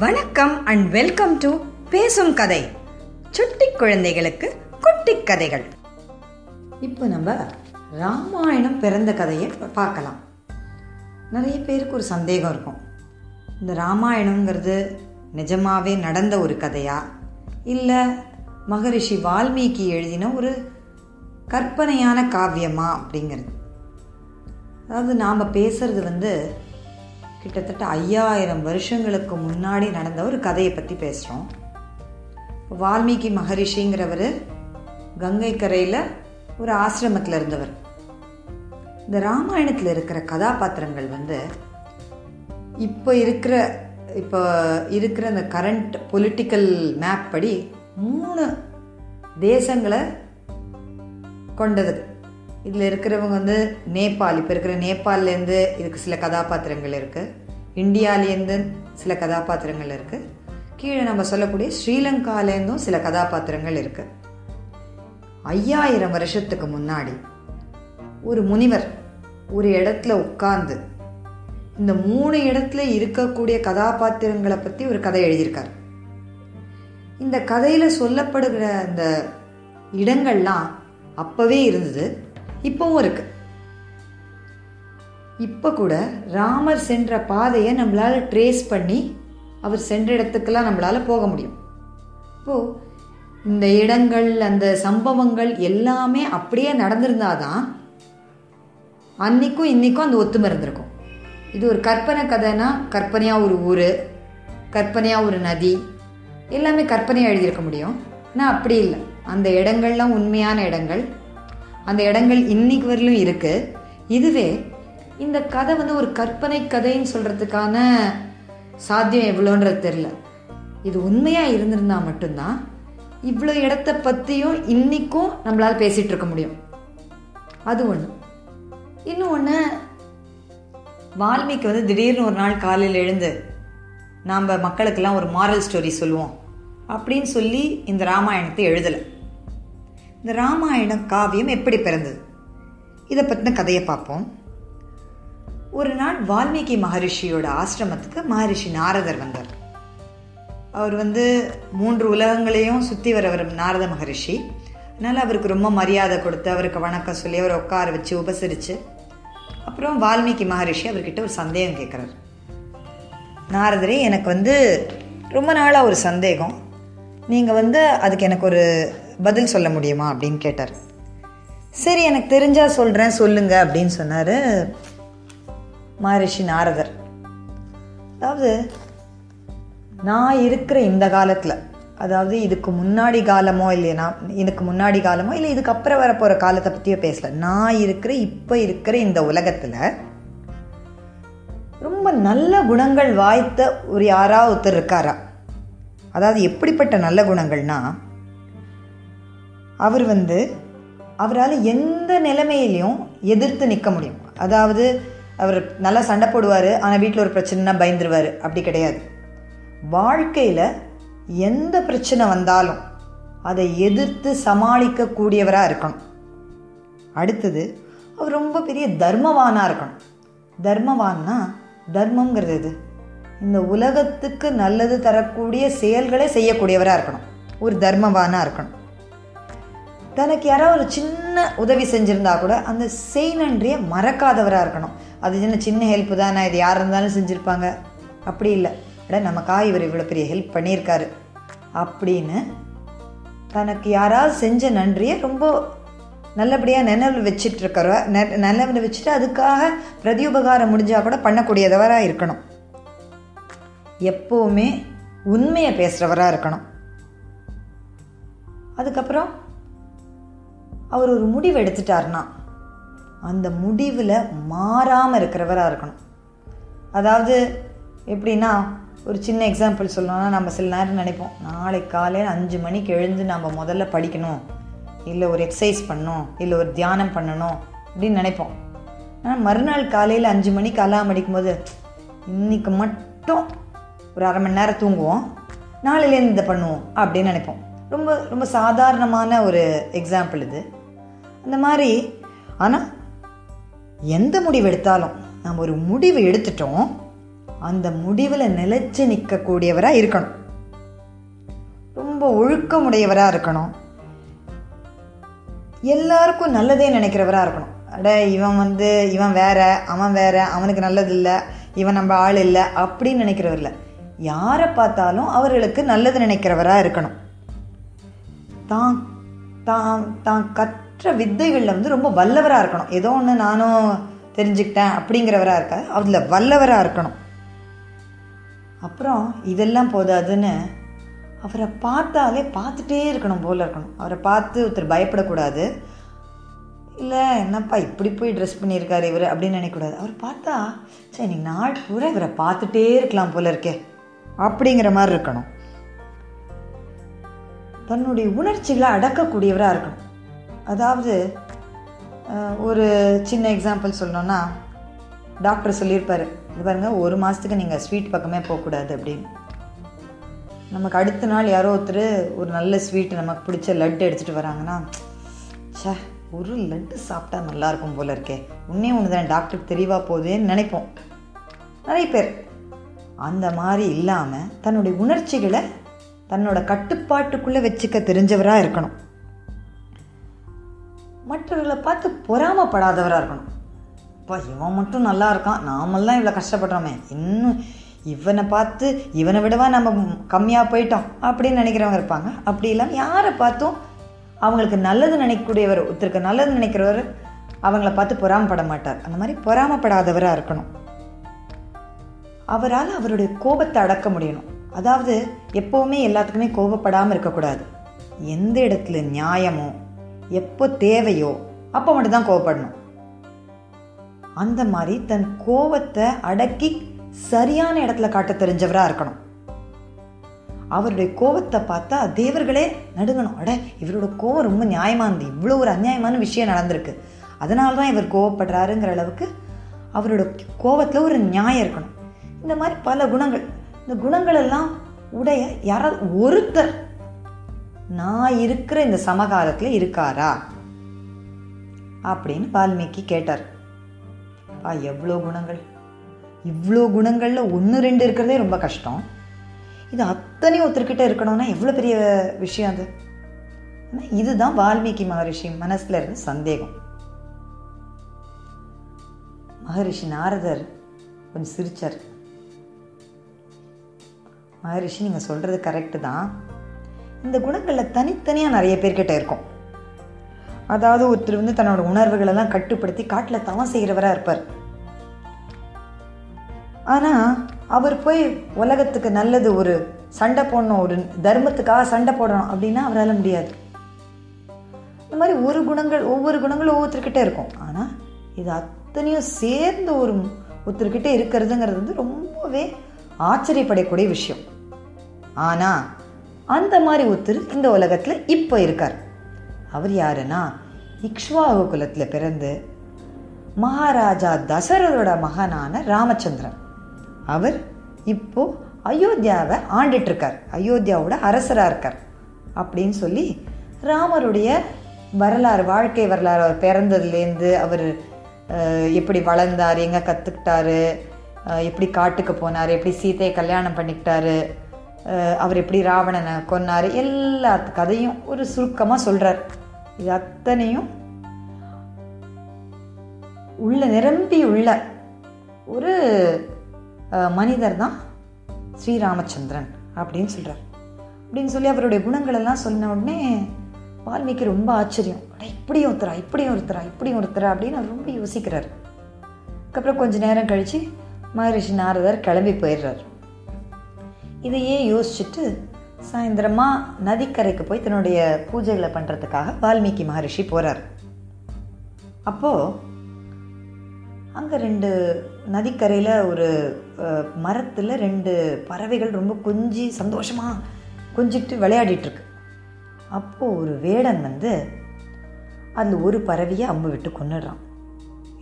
வணக்கம் and welcome to பேசும் கதை. சுட்டி குழந்தைகளுக்கு குட்டி கதைகள். இப்போ நம்ம ராமாயணம் பிறந்த கதையை பார்க்கலாம். நிறைய பேருக்கு ஒரு சந்தேகம் இருக்கும். இந்த ராமாயணங்கிறது நிஜமாவே நடந்த ஒரு கதையா? இல்லை மகரிஷி வால்மீகி எழுதின ஒரு கற்பனையான காவியமா அப்படிங்கிறது. அதாவது நாம் பேசுறது வந்து கிட்டத்தட்ட ஐயாயிரம் வருஷங்களுக்கு முன்னாடி நடந்த ஒரு கதையை பற்றி பேசுகிறோம் வால்மீகி மகரிஷிங்கிறவர் கங்கை கரையில் ஒரு ஆசிரமத்தில் இருந்தவர். இந்த ராமாயணத்தில் இருக்கிற கதாபாத்திரங்கள் வந்து இப்போ இருக்கிற இப்போ இருக்கிற அந்த கரண்ட் பொலிட்டிக்கல் மேப் படி மூணு தேசங்களை கொண்டது. இதில் இருக்கிறவங்க வந்து நேபாள். இப்போ இருக்கிற நேபாள்லேருந்து இதுக்கு சில கதாபாத்திரங்கள் இருக்குது இந்தியாவிலேருந்து சில கதாபாத்திரங்கள் இருக்குது கீழே நம்ம சொல்லக்கூடிய ஸ்ரீலங்காலேருந்தும் சில கதாபாத்திரங்கள் இருக்குது ஐயாயிரம் வருஷத்துக்கு முன்னாடி ஒரு முனிவர் ஒரு இடத்துல உட்கார்ந்து இந்த மூணு இடத்துல இருக்கக்கூடிய கதாபாத்திரங்களை பற்றி ஒரு கதை எழுதியிருக்கார். இந்த கதையில் சொல்லப்படுகிற அந்த இடங்கள்லாம் அப்போவே இருந்தது. இப்போவும் இருக்கு. இப்போ கூட ராமர் சென்ற பாதையை நம்மளால் ட்ரேஸ் பண்ணி அவர் சென்ற இடத்துக்கெல்லாம் நம்மளால போக முடியும். இப்போது இந்த இடங்கள் அந்த சம்பவங்கள் எல்லாமே அப்படியே நடந்திருந்தாதான் அன்றைக்கும் இன்றைக்கும் அந்த ஒத்துமை இருந்திருக்கும். இது ஒரு கற்பனை கதைனா கற்பனையாக ஒரு ஊர் கற்பனையாக ஒரு நதி எல்லாமே கற்பனையாக எழுதியிருக்க முடியும். ஆனால் அப்படி இல்லை. அந்த இடங்கள்லாம் உண்மையான இடங்கள். அந்த இடங்கள் இன்னைக்கு வரலும் இருக்கு. இதுவே இந்த கதை வந்து ஒரு கற்பனை கதைன்னு சொல்கிறதுக்கான சாத்தியம் எவ்வளோன்றது தெரில இது உண்மையாக இருந்திருந்தா மட்டும்தான் இவ்வளோ இடத்த பற்றியும் இன்னைக்கும் நம்மளால் பேசிகிட்டு இருக்க முடியும். அது ஒன்று இன்னும் ஒன்று வால்மீகி வந்து திடீர்னு ஒரு நாள் காலையில் எழுந்து நாம் மக்களுக்கெல்லாம் ஒரு மாரல் ஸ்டோரி சொல்லுவோம் அப்படின்னு சொல்லி இந்த ராமாயணத்தை எழுதலை. இந்த ராமாயணம் காவியம் எப்படி பிறந்தது? இதை பற்றின கதையை பார்ப்போம். ஒரு நாள் வால்மீகி மகரிஷியோட ஆசிரமத்துக்கு மகரிஷி நாரதர் வந்தார். அவர் வந்து மூன்று உலகங்களையும் சுற்றி வரவர் நாரத மகரிஷி. அதனால் அவருக்கு ரொம்ப மரியாதை கொடுத்து அவருக்கு வணக்கம் சொல்லி அவரை உட்கார வச்சு உபசரித்து அப்புறம் வால்மீகி மகரிஷி அவர்கிட்ட ஒரு சந்தேகம் கேட்குறாரு நாரதரே எனக்கு வந்து ரொம்ப நாளாக ஒரு சந்தேகம். நீங்கள் வந்து அதுக்கு எனக்கு ஒரு பதில் சொல்ல முடியுமா அப்படின்னு கேட்டார். சரி எனக்கு தெரிஞ்சால் சொல்கிறேன் சொல்லுங்க அப்படின்னு சொன்னார் மகரிஷி நாரதர். அதாவது நான் இருக்கிற இந்த காலத்தில் அதாவது இதுக்கு முன்னாடி காலமோ இல்லையா இதுக்கு முன்னாடி காலமோ இல்லை இதுக்கு அப்புறம் வரப்போகிற காலத்தை பற்றியோ பேசல. நான் இருக்கிற இப்போ இருக்கிற இந்த உலகத்தில் ரொம்ப நல்ல குணங்கள் வாய்த்த ஒரு யாரா ஒருத்தர் இருக்காரா? அதாவது எப்படிப்பட்ட நல்ல குணங்கள்னா அவர் வந்து அவரால் எந்த நிலைமையிலையும் எதிர்த்து நிற்க முடியும். அதாவது அவர் நல்லா சண்டை போடுவார் ஆனால் வீட்டில் ஒரு பிரச்சனைனா பயந்துருவார். அப்படி கிடையாது. வாழ்க்கையில் எந்த பிரச்சனை வந்தாலும் அதை எதிர்த்து சமாளிக்கக்கூடியவராக இருக்கணும். அடுத்தது அவர் ரொம்ப பெரிய தர்மவானாக இருக்கணும். தர்மவான்னா தர்மங்கிறது இது இந்த உலகத்துக்கு நல்லது தரக்கூடிய செயல்களை செய்யக்கூடியவராக இருக்கணும். ஒரு தர்மவானாக இருக்கணும். தனக்கு யாராவது ஒரு சின்ன உதவி செஞ்சுருந்தா கூட அந்த செய் நன்றியை மறக்காதவராக இருக்கணும். அது சின்ன சின்ன ஹெல்ப்பு தானே? இது யார் இருந்தாலும் செஞ்சுருப்பாங்க. அப்படி இல்லை. அட நமக்காக இவர் இவ்வளோ பெரிய ஹெல்ப் பண்ணியிருக்காரு. அப்படின்னு தனக்கு யாராவது செஞ்ச நன்றியை ரொம்ப நல்லபடியாக நினைவில் வச்சுட்டு இருக்கிற நினைவில் வச்சுட்டு அதுக்காக பிரதியுபகாரம் முடிஞ்சால் கூட பண்ணக்கூடியதவராக இருக்கணும். எப்போவுமே உண்மையை பேசுகிறவராக இருக்கணும். அதுக்கப்புறம் அவர் ஒரு முடிவு எடுத்துட்டாருன்னா அந்த முடிவில் மாறாமல் இருக்கிறவராக இருக்கணும். அதாவது எப்படின்னா ஒரு சின்ன எக்ஸாம்பிள் சொல்லணும்னா நம்ம சில நேரம் நினைப்போம் நாளை காலையில் அஞ்சு மணிக்கு எழுந்து நம்ம முதல்ல படிக்கணும் இல்லை ஒரு எக்ஸசைஸ் பண்ணணும் இல்லை ஒரு தியானம் பண்ணணும் அப்படின்னு நினைப்போம். ஆனால் மறுநாள் காலையில் அஞ்சு மணிக்கு அலாம் அடிக்கும்போது இன்னைக்கு மட்டும் ஒரு அரை மணி நேரம் தூங்குவோம் நாளையிலேருந்து இதை பண்ணுவோம் அப்படின்னு நினைப்போம். ரொம்ப ரொம்ப சாதாரணமான ஒரு எக்ஸாம்பிள் இது. அந்த மாதிரி. ஆனால் எந்த முடிவு எடுத்தாலும் நம்ம ஒரு முடிவு எடுத்துட்டோம். அந்த முடிவில் நிலச்சி நிற்கக்கூடியவராக இருக்கணும். ரொம்ப ஒழுக்கமுடையவராக இருக்கணும். எல்லாருக்கும் நல்லதே நினைக்கிறவராக இருக்கணும். அட இவன் வந்து இவன் வேற அவன் வேற அவனுக்கு நல்லது இல்லை இவன் நம்ம ஆள் இல்லை அப்படின்னு நினைக்கிறவர் இல்லை. யாரை பார்த்தாலும் அவர்களுக்கு நல்லது நினைக்கிறவராக இருக்கணும். தான் தான் தான் மற்ற வித்தைகளில் வந்து ரொம்ப வல்லவராக இருக்கணும். ஏதோ ஒன்று நானும் தெரிஞ்சுக்கிட்டேன் அப்படிங்கிறவராக இருக்காது. அதில் வல்லவராக இருக்கணும். அப்புறம் இதெல்லாம் போதாதுன்னு அவரை பார்த்தாலே பார்த்துட்டே இருக்கணும் போல இருக்கணும். அவரை பார்த்து ஒருத்தர் பயப்படக்கூடாது. இல்லை என்னப்பா இப்படி போய் ட்ரெஸ் பண்ணியிருக்காரு இவர் அப்படின்னு நினைக்கக்கூடாது. அவர் பார்த்தா சரி நீ நாள் பூரா இவரை பார்த்துட்டே இருக்கலாம் போல இருக்கே. அப்படிங்கிற மாதிரி இருக்கணும். தன்னுடைய உணர்ச்சிகளை அடக்கக்கூடியவராக இருக்கணும். அதாவது ஒரு சின்ன எக்ஸாம்பிள் சொல்லணுன்னா டாக்டர் சொல்லியிருப்பார். இது பாருங்கள் ஒரு மாதத்துக்கு நீங்கள் ஸ்வீட் பக்கமே போகக்கூடாது அப்படின்னு. நமக்கு அடுத்த நாள் யாரோ ஒருத்தர் ஒரு நல்ல ஸ்வீட் நமக்கு பிடிச்ச லட்டு எடுத்துகிட்டு வராங்கன்னா சே ஒரு லட்டு சாப்பிட்டா நல்லாயிருக்கும் போல இருக்கே. உன்னே ஒன்று தான் டாக்டருக்கு தெளிவாக போகுதுன்னு நினைப்போம். நிறைய பேர். அந்த மாதிரி இல்லாமல் தன்னுடைய உணர்ச்சிகளை தன்னோட கட்டுப்பாட்டுக்குள்ளே வச்சுக்க தெரிஞ்சவராக இருக்கணும். மற்றவர்களை பார்த்து பொறாமப்படாதவராக இருக்கணும். இப்போ இவன் மட்டும் நல்லா இருக்கான். நாமெல்லாம் இவ்வளோ கஷ்டப்படுறோமே. இன்னும் இவனை பார்த்து இவனை விடவா நம்ம கம்மியாக போயிட்டோம் அப்படின்னு நினைக்கிறவங்க இருப்பாங்க. அப்படி இல்லாமல் யாரை பார்த்தும் அவங்களுக்கு நல்லது நினைக்கக்கூடியவர் ஒருத்தருக்கு நல்லது நினைக்கிறவர் அவங்கள பார்த்து பொறாமப்பட மாட்டார். அந்த மாதிரி பொறாமப்படாதவராக இருக்கணும். அவரால் அவருடைய கோபத்தை அடக்க முடியணும். அதாவது எப்போவுமே எல்லாத்துக்குமே கோபப்படாமல் இருக்கக்கூடாது. எந்த இடத்துல நியாயமோ எப்போ தேவையோ அப்போ மட்டும்தான் கோவப்படணும். அந்த மாதிரி தன் கோவத்தை அடக்கி சரியான இடத்துல காட்ட தெரிஞ்சவராக இருக்கணும். அவருடைய கோபத்தை பார்த்தா தேவர்களே நடுங்கணும். அட இவரோட கோவம் ரொம்ப நியாயமானது. இவ்வளோ ஒரு அநியாயமான விஷயம் நடந்திருக்கு. அதனால தான் இவர் கோவப்படுறாருங்கிற அளவுக்கு அவரோட கோவத்தில் ஒரு நியாயம் இருக்கணும். இந்த மாதிரி பல குணங்கள். இந்த குணங்கள் எல்லாம் உடைய யாராவது ஒருத்தர் நான் இருக்கிற இந்த சமகாலத்தில் இருக்காரா? அப்படின்னு வால்மீகி கேட்டார். பா எவ்வளோ குணங்கள்? இவ்வளோ குணங்களில் ஒன்று ரெண்டு இருக்கிறதே ரொம்ப கஷ்டம். இது அத்தனையும் ஒருத்தர்கிட்ட இருக்கணும்னா எவ்வளோ பெரிய விஷயம் அது? இதுதான் வால்மீகி மகரிஷி மனசில் இருந்த சந்தேகம். மகரிஷி நாரதர் கொஞ்சம் சிரிச்சார். மகரிஷி நீங்கள் சொல்கிறது கரெக்டு தான். இந்த குணங்களில் தனித்தனியாக நிறைய பேர்கிட்ட இருக்கும். அதாவது ஒருத்தர் வந்து தன்னோட உணர்வுகளெல்லாம் கட்டுப்படுத்தி காட்டில் தவம் செய்கிறவராக இருப்பார். ஆனால் அவர் போய் உலகத்துக்கு நல்லது ஒரு சண்டை போடணும் ஒரு தர்மத்துக்காக சண்டை போடணும் அப்படின்னா அவரால் முடியாது. இந்த மாதிரி ஒரு குணங்கள் ஒவ்வொரு குணங்களும் ஒவ்வொருத்தர்கிட்ட இருக்கும். ஆனால் இது அத்தனையும் சேர்ந்து ஒரு ஒருத்தர்கிட்ட இருக்கிறதுங்கிறது வந்து ரொம்பவே ஆச்சரியப்படக்கூடிய விஷயம். ஆனால் அந்த மாதிரி ஒருத்தர் இந்த உலகத்தில் இப்போ இருக்கார். அவர் யாருன்னா இக்ஷ்வாகு குலத்தில் பிறந்து மகாராஜா தசரதோட மகனான ராமச்சந்திரன். அவர் இப்போ அயோத்தியாவை ஆண்டுட்டுருக்கார். அயோத்தியாவோட அரசராக இருக்கார். அப்படின்னு சொல்லி ராமருடைய வரலாறு வாழ்க்கை வரலாறு அவர் பிறந்ததுலேருந்து அவர் எப்படி வளர்ந்தார் எங்கே கற்றுக்கிட்டாரு எப்படி காட்டுக்கு போனார் எப்படி சீத்தையை கல்யாணம் பண்ணிக்கிட்டாரு அவர் எப்படி ராவணனை கொன்னார்? எல்லா கதையும் ஒரு சுருக்கமாக சொல்கிறார் இது அத்தனையும் உள்ள நிரம்பி உள்ள ஒரு மனிதர் தான் ஸ்ரீராமச்சந்திரன் அப்படின்னு சொல்கிறார் அப்படின்னு சொல்லி அவருடைய குணங்களெல்லாம் சொன்ன உடனே வால்மீகி ரொம்ப ஆச்சரியம். இப்படி ஒருத்தரா இப்படி ஒருத்தரா இப்படி ஒருத்தரா அப்படின்னு அவர் ரொம்ப யோசிக்கிறார். அதுக்கப்புறம் கொஞ்சம் நேரம் கழித்து மகரிஷி நாரதர் கிளம்பி போயிடுறார். இதையே யோசிச்சுட்டு சாயந்தரமாக நதிக்கரைக்கு போய் தன்னுடைய பூஜைகளை பண்ணுறதுக்காக வால்மீகி மகரிஷி போகிறார் அப்போது அங்கே ரெண்டு நதிக்கரையில் ஒரு மரத்தில் ரெண்டு பறவைகள் ரொம்ப கொஞ்சி சந்தோஷமாக கொஞ்சிட்டு விளையாடிட்டுருக்கு. அப்போது ஒரு வேடன் வந்து அதில் ஒரு பறவையை அம்பு விட்டு கொண்டுடுறான்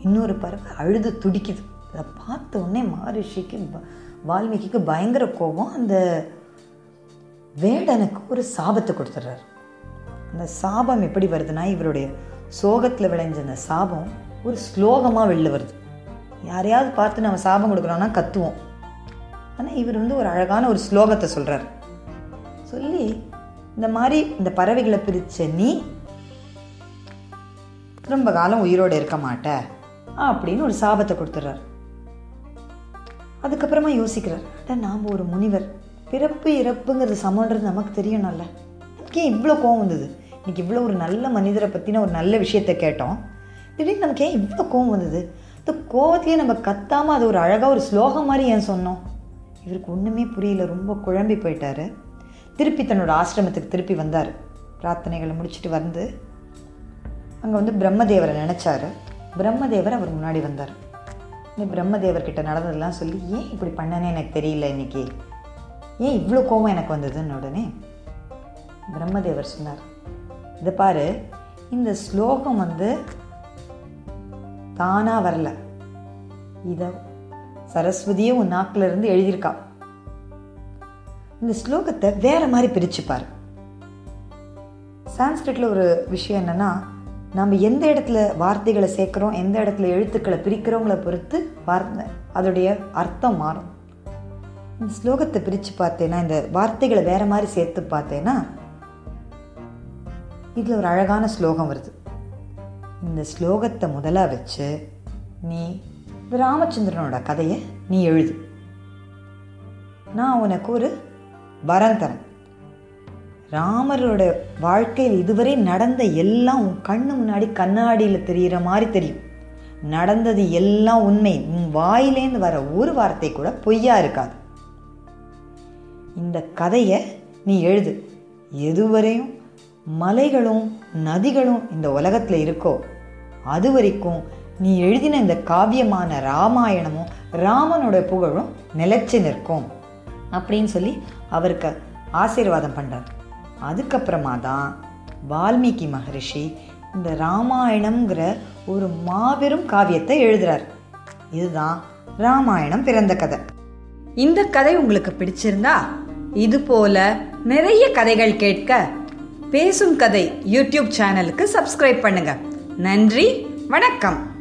இன்னொரு பறவை அழுது துடிக்குது. அதை பார்த்த உடனே மகரிஷிக்கு வால்மீகிக்கு பயங்கர கோபம். அந்த வேடனுக்கு ஒரு சாபத்தை கொடுத்துட்றாரு. அந்த சாபம் எப்படி வருதுன்னா இவருடைய சோகத்தில் விளைஞ்ச அந்த சாபம் ஒரு ஸ்லோகமாக வெளில வருது. யாரையாவது பார்த்து நம்ம சாபம் கொடுக்குறோன்னா கத்துவோம். ஆனால் இவர் வந்து ஒரு அழகான ஒரு ஸ்லோகத்தை சொல்கிறார் சொல்லி இந்த மாதிரி இந்த பறவைகளை பிரித்த நீ ரொம்ப காலம் உயிரோடு இருக்க மாட்ட அப்படின்னு ஒரு சாபத்தை கொடுத்துட்றார். அதுக்கப்புறமா யோசிக்கிறார் அட நாம் ஒரு முனிவர். பிறப்பு இறப்புங்கிறது சமன்றது நமக்கு தெரியணும்ல நமக்கு ஏன் இவ்வளோ கோவம் வந்தது. இன்றைக்கி இவ்வளோ ஒரு நல்ல மனிதரை பற்றின ஒரு நல்ல விஷயத்த கேட்டோம். திடீர்னு நமக்கு ஏன் இவ்வளோ கோவம் வந்தது? இந்த கோவத்திலேயே நம்ம கத்தாமல் அது ஒரு அழகாக ஒரு ஸ்லோகம் மாதிரி ஏன் சொன்னோம்? இவருக்கு ஒன்றுமே புரியல. ரொம்ப குழம்பி போயிட்டார். திருப்பி தன்னோட ஆசிரமத்துக்கு திருப்பி வந்தார். பிரார்த்தனைகளை முடிச்சுட்டு வந்து அங்கே வந்து பிரம்மதேவரை நினச்சாரு. பிரம்மதேவர் அவர் முன்னாடி வந்தார். இந்த பிரம்மதேவர்கிட்ட நடந்ததெல்லாம் சொல்லி ஏன் இப்படி பண்ணனே எனக்கு தெரியல இன்னைக்கு? ஏன் இவ்வளோ கோவம் எனக்கு வந்ததுன்னு உடனே? பிரம்மதேவர் சொன்னார் இதை பாரு இந்த ஸ்லோகம் வந்து தானாக வரல. இதை சரஸ்வதியே உன் நாக்கில் இருந்து எழுதியிருக்கா. இந்த ஸ்லோகத்தை வேற மாதிரி பிரிச்சுப்பார் சான்ஸ்கிரிட்ல ஒரு விஷயம் என்னன்னா நம்ம எந்த இடத்துல வார்த்தைகளை சேர்க்குறோம் எந்த இடத்துல எழுத்துக்களை பிரிக்கிறோங்கள பொறுத்து வார்த்தை அதோடைய அர்த்தம் மாறும். இந்த ஸ்லோகத்தை பிரித்து பார்த்தேன்னா இந்த வார்த்தைகளை வேற மாதிரி சேர்த்து பார்த்தேன்னா இதில் ஒரு அழகான ஸ்லோகம் வருது. இந்த ஸ்லோகத்தை முதலாக வச்சு நீ ராமச்சந்திரனோட கதையை நீ எழுது. நான் உனக்கு ஒரு வரம் தரேன். ராமரோட வாழ்க்கையில் இதுவரை நடந்த எல்லாம் உன் கண்ணு முன்னாடி கண்ணாடியில் தெரிகிற மாதிரி தெரியும். நடந்தது எல்லாம் உண்மை. உன் வாயிலேருந்து வர ஒரு வார்த்தை கூட பொய்யா இருக்காது. இந்த கதையை நீ எழுது. எதுவரையும் மலைகளும் நதிகளும் இந்த உலகத்தில் இருக்கோ அது வரைக்கும் நீ எழுதின இந்த காவியமான ராமாயணமும் ராமனோட புகழும் நிலச்சி நிற்கும். அப்படின்னு சொல்லி அவருக்கு ஆசீர்வாதம் பண்ணுறார் அதுக்கப்புறமா தான் வால்மீகி மகரிஷி இந்த ராமாயணம்ங்கிற ஒரு மாபெரும் காவியத்தை எழுதுறார். இதுதான் ராமாயணம் பிறந்த கதை. இந்த கதை உங்களுக்கு பிடிச்சிருந்தா இது போல நிறைய கதைகள் கேட்க பேசும் கதை யூடியூப் சேனலுக்கு சப்ஸ்கிரைப் பண்ணுங்க. நன்றி வணக்கம்.